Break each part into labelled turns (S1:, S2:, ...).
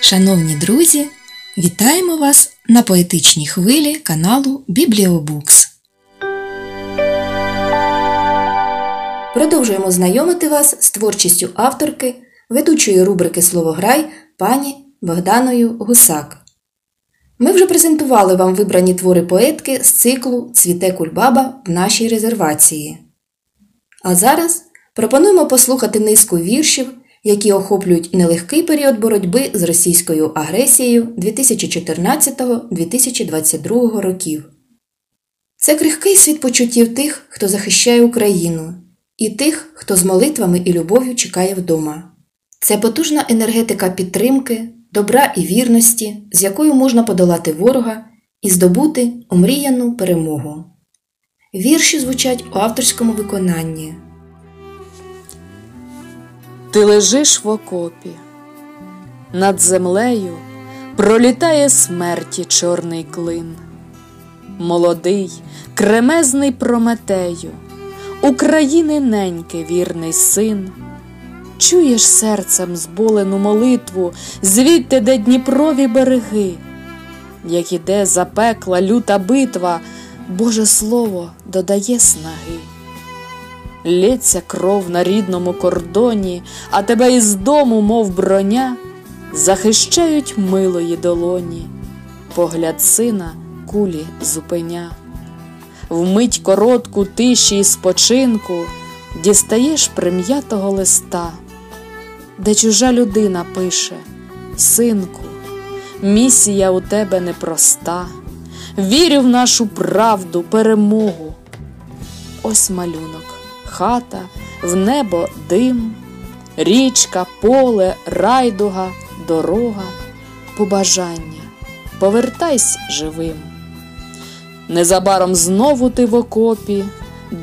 S1: Шановні друзі, вітаємо вас на поетичній хвилі каналу Бібліобукс. Продовжуємо знайомити вас з творчістю авторки, ведучої рубрики Словограй пані Богданою Гусак. Ми вже презентували вам вибрані твори поетки з циклу Цвіте кульбаба в нашій резервації. А зараз пропонуємо послухати низку віршів які охоплюють нелегкий період боротьби з російською агресією 2014-2022 років. Це крихкий світ почуттів тих, хто захищає Україну, і тих, хто з молитвами і любов'ю чекає вдома. Це потужна енергетика підтримки, добра і вірності, з якою можна подолати ворога і здобути омріяну перемогу. Вірші звучать у авторському виконанні.
S2: Ти лежиш в окопі, над землею пролітає смерті чорний клин, молодий, кремезний Прометею, України неньки вірний син, чуєш серцем зболену молитву, звідти, де Дніпрові береги, як іде запекла люта битва, Боже Слово додає снаги. Лється кров на рідному кордоні, а тебе із дому, мов броня, захищають милої долоні, погляд сина кулі зупиня. Вмить коротку тиші і спочинку дістаєш прим'ятого листа, де чужа людина пише: Синку, місія у тебе непроста, вірю в нашу правду, перемогу. Ось малюнок хата, в небо дим, річка, поле, райдуга, дорога, побажання, повертайся живим. Незабаром знову ти в окопі,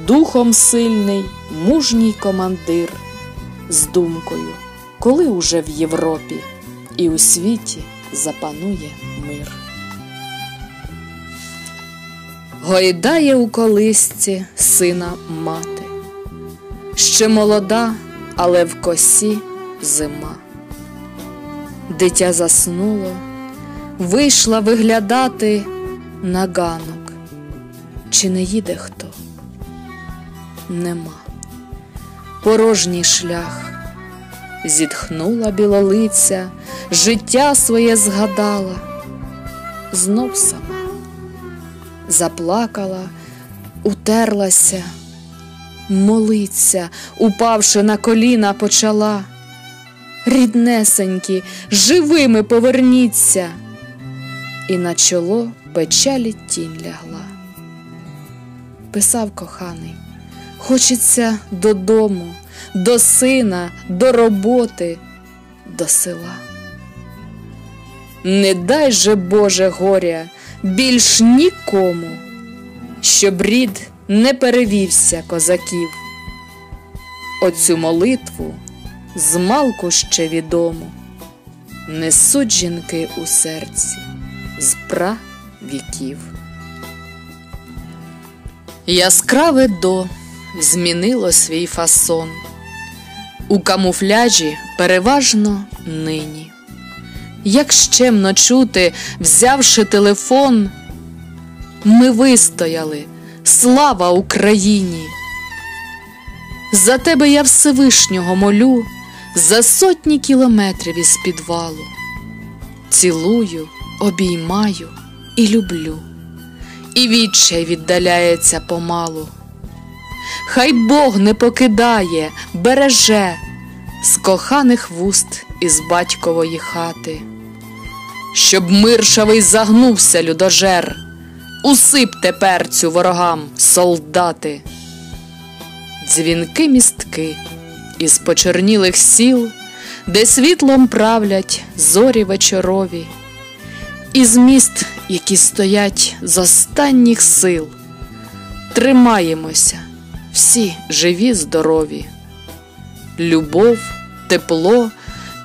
S2: духом сильний, мужній командир, з думкою, коли уже в Європі і у світі запанує мир. Гойдає у колисці сина мати ще молода, але в косі зима. Дитя заснуло, вийшла виглядати на ганок. Чи не їде хто? Нема. Порожній шлях, зітхнула білолиця, життя своє згадала, знов сама, заплакала, утерлася молиться, упавши на коліна, почала. Ріднесенькі, живими поверніться, і на чоло печалі тінь лягла. Писав коханий, хочеться додому, до сина, до роботи, до села. Не дай же Боже горя більш нікому, щоб рід не перевівся козаків. Оцю молитву змалку ще відому, несуть жінки у серці з пра віків. Яскраве до змінило свій фасон, у камуфляжі переважно нині. Як щемно чути, взявши телефон, ми вистояли. Слава Україні! За тебе я Всевишнього молю за сотні кілометрів із підвалу. Цілую, обіймаю і люблю, і відчай віддаляється помалу. Хай Бог не покидає, береже з коханих вуст із батькової хати, щоб миршавий загнувся людожер. Усипте перцю ворогам, солдати, дзвінки містки із почернілих сіл, де світлом правлять зорі вечорові, із міст, які стоять з останніх сил. Тримаємося, всі живі, здорові, любов, тепло,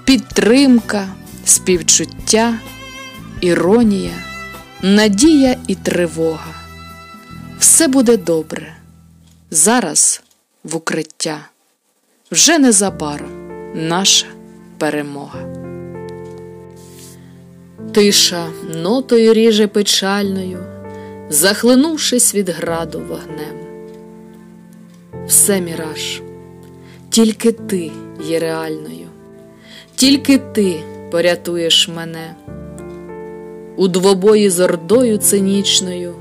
S2: підтримка, співчуття, іронія, надія і тривога. Все буде добре. Зараз в укриття. Вже незабаром наша перемога. Тиша нотою ріже печальною, захлинувшись від граду вогнем. Все міраж, тільки ти є реальною, тільки ти порятуєш мене. У двобої з ордою цинічною,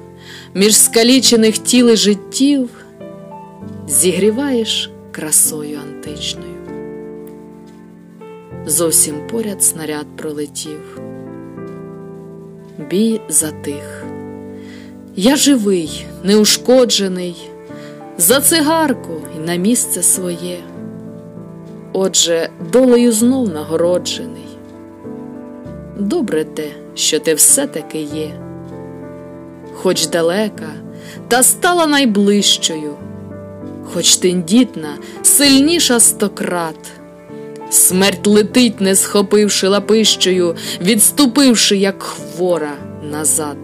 S2: між скалічених тіл і життів, зігріваєш красою античною. Зовсім поряд снаряд пролетів. Бій затих. Я живий, неушкоджений, за цигарку і на місце своє. Отже, долею знов нагороджений. Добре те, що ти все-таки є, хоч далека, та стала найближчою, хоч тендітна, сильніша стократ. Смерть летить, не схопивши лапищею, відступивши, як хвора назад.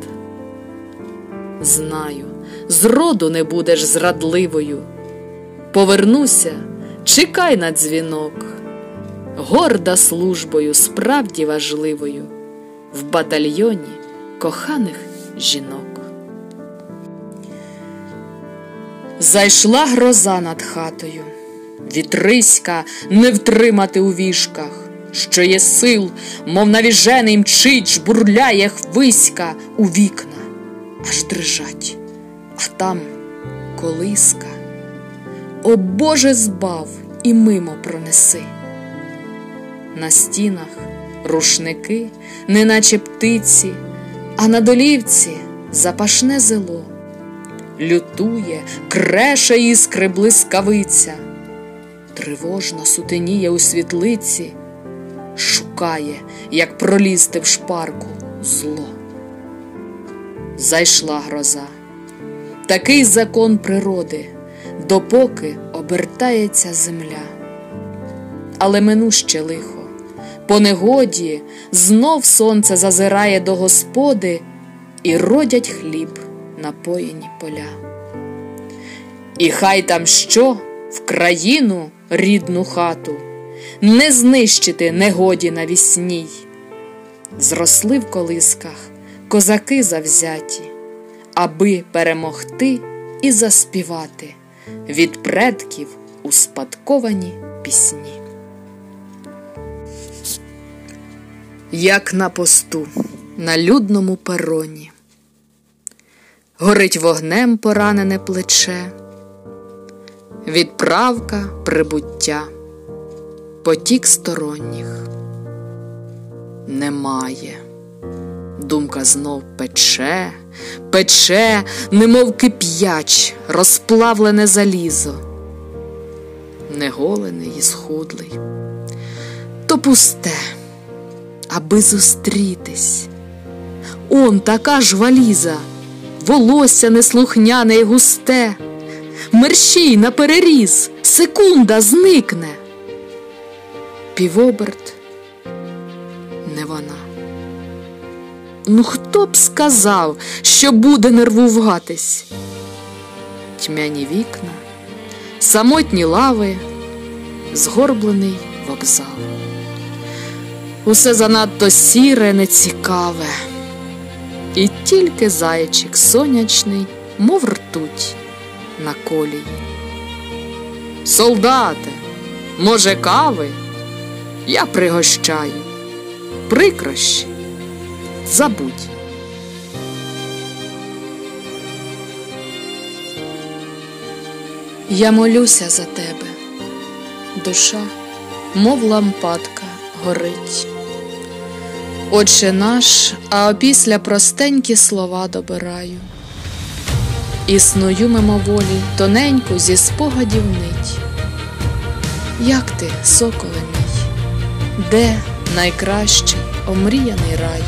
S2: Знаю, зроду не будеш зрадливою. Повернуся, чекай на дзвінок, горда службою, справді важливою, в батальйоні коханих жінок. Зайшла гроза над хатою, вітриська не втримати у вішках, що є сил, мов навіжений мчить, жбурляє хвиська у вікна, аж дрижать, а там колиска. О Боже, збав і мимо пронеси. На стінах рушники, неначе птиці, а на долівці запашне зело лютує, креше іскри блискавиця, тривожно сутеніє у світлиці, шукає, як пролізти в шпарку зло. Зайшла гроза, такий закон природи, допоки обертається земля. Але минуще лихо, по негоді знов сонце зазирає до господи і родять хліб напоєні поля. І хай там що в країну рідну хату не знищити негоді навісній. Зросли в колисках козаки завзяті, аби перемогти і заспівати від предків успадковані пісні. Як на посту на людному пероні горить вогнем поранене плече, відправка прибуття, потік сторонніх немає. Думка знов пече, пече, немов кип'яч, розплавлене залізо, неголений і схудлий, то пусте, аби зустрітись. Он така ж валіза волосся неслухняне й густе, мерщій на переріз, секунда зникне. Півоберт не вона. Ну, хто б сказав, що буде нервуватись? Тьмяні вікна, самотні лави, згорблений вокзал. Усе занадто сіре, нецікаве. І тільки зайчик сонячний, мов ртуть на колії. Солдате, може, кави? Я пригощаю. Прикрощі, забудь. Я молюся за тебе, душа, мов лампадка, горить. Отче наш, а опісля простенькі слова добираю. Існую мимоволі тоненьку зі спогадів нить. Як ти, соколе мій, де найкращий омріяний рай?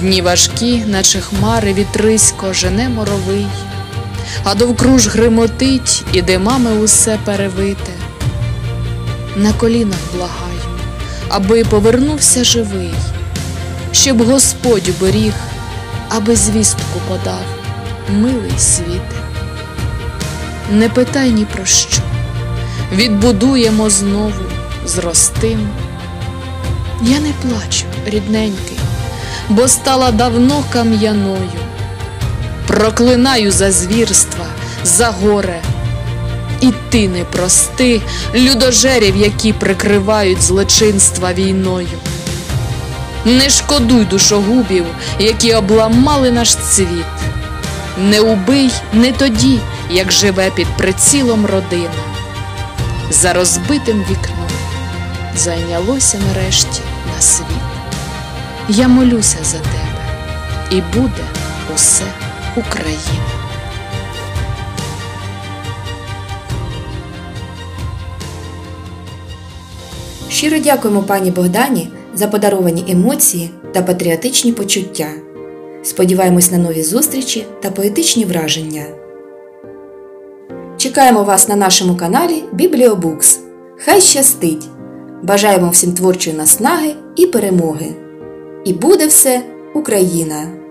S2: Дні важкі, наче хмари вітрисько жене моровий, а довкруж гримотить і димами усе перевите. на колінах благаю, аби повернувся живий, щоб Господь уберіг, аби звістку подав, милий світе. Не питай ні про що, відбудуємо знову, зростим. Я не плачу, рідненький, бо стала давно кам'яною. Проклинаю за звірства, за горе. І ти не прости людожерів, які прикривають злочинства війною. Не шкодуй душогубів, які обламали наш цвіт. Не убий не тоді, як живе під прицілом родина. За розбитим вікном зайнялося нарешті на світ. Я молюся за тебе, і буде усе Україна.
S1: Щиро дякуємо пані Богдані за подаровані емоції та патріотичні почуття. Сподіваємось на нові зустрічі та поетичні враження. Чекаємо вас на нашому каналі Бібліобукс. Хай щастить! Бажаємо всім творчої наснаги і перемоги! І буде все Україна!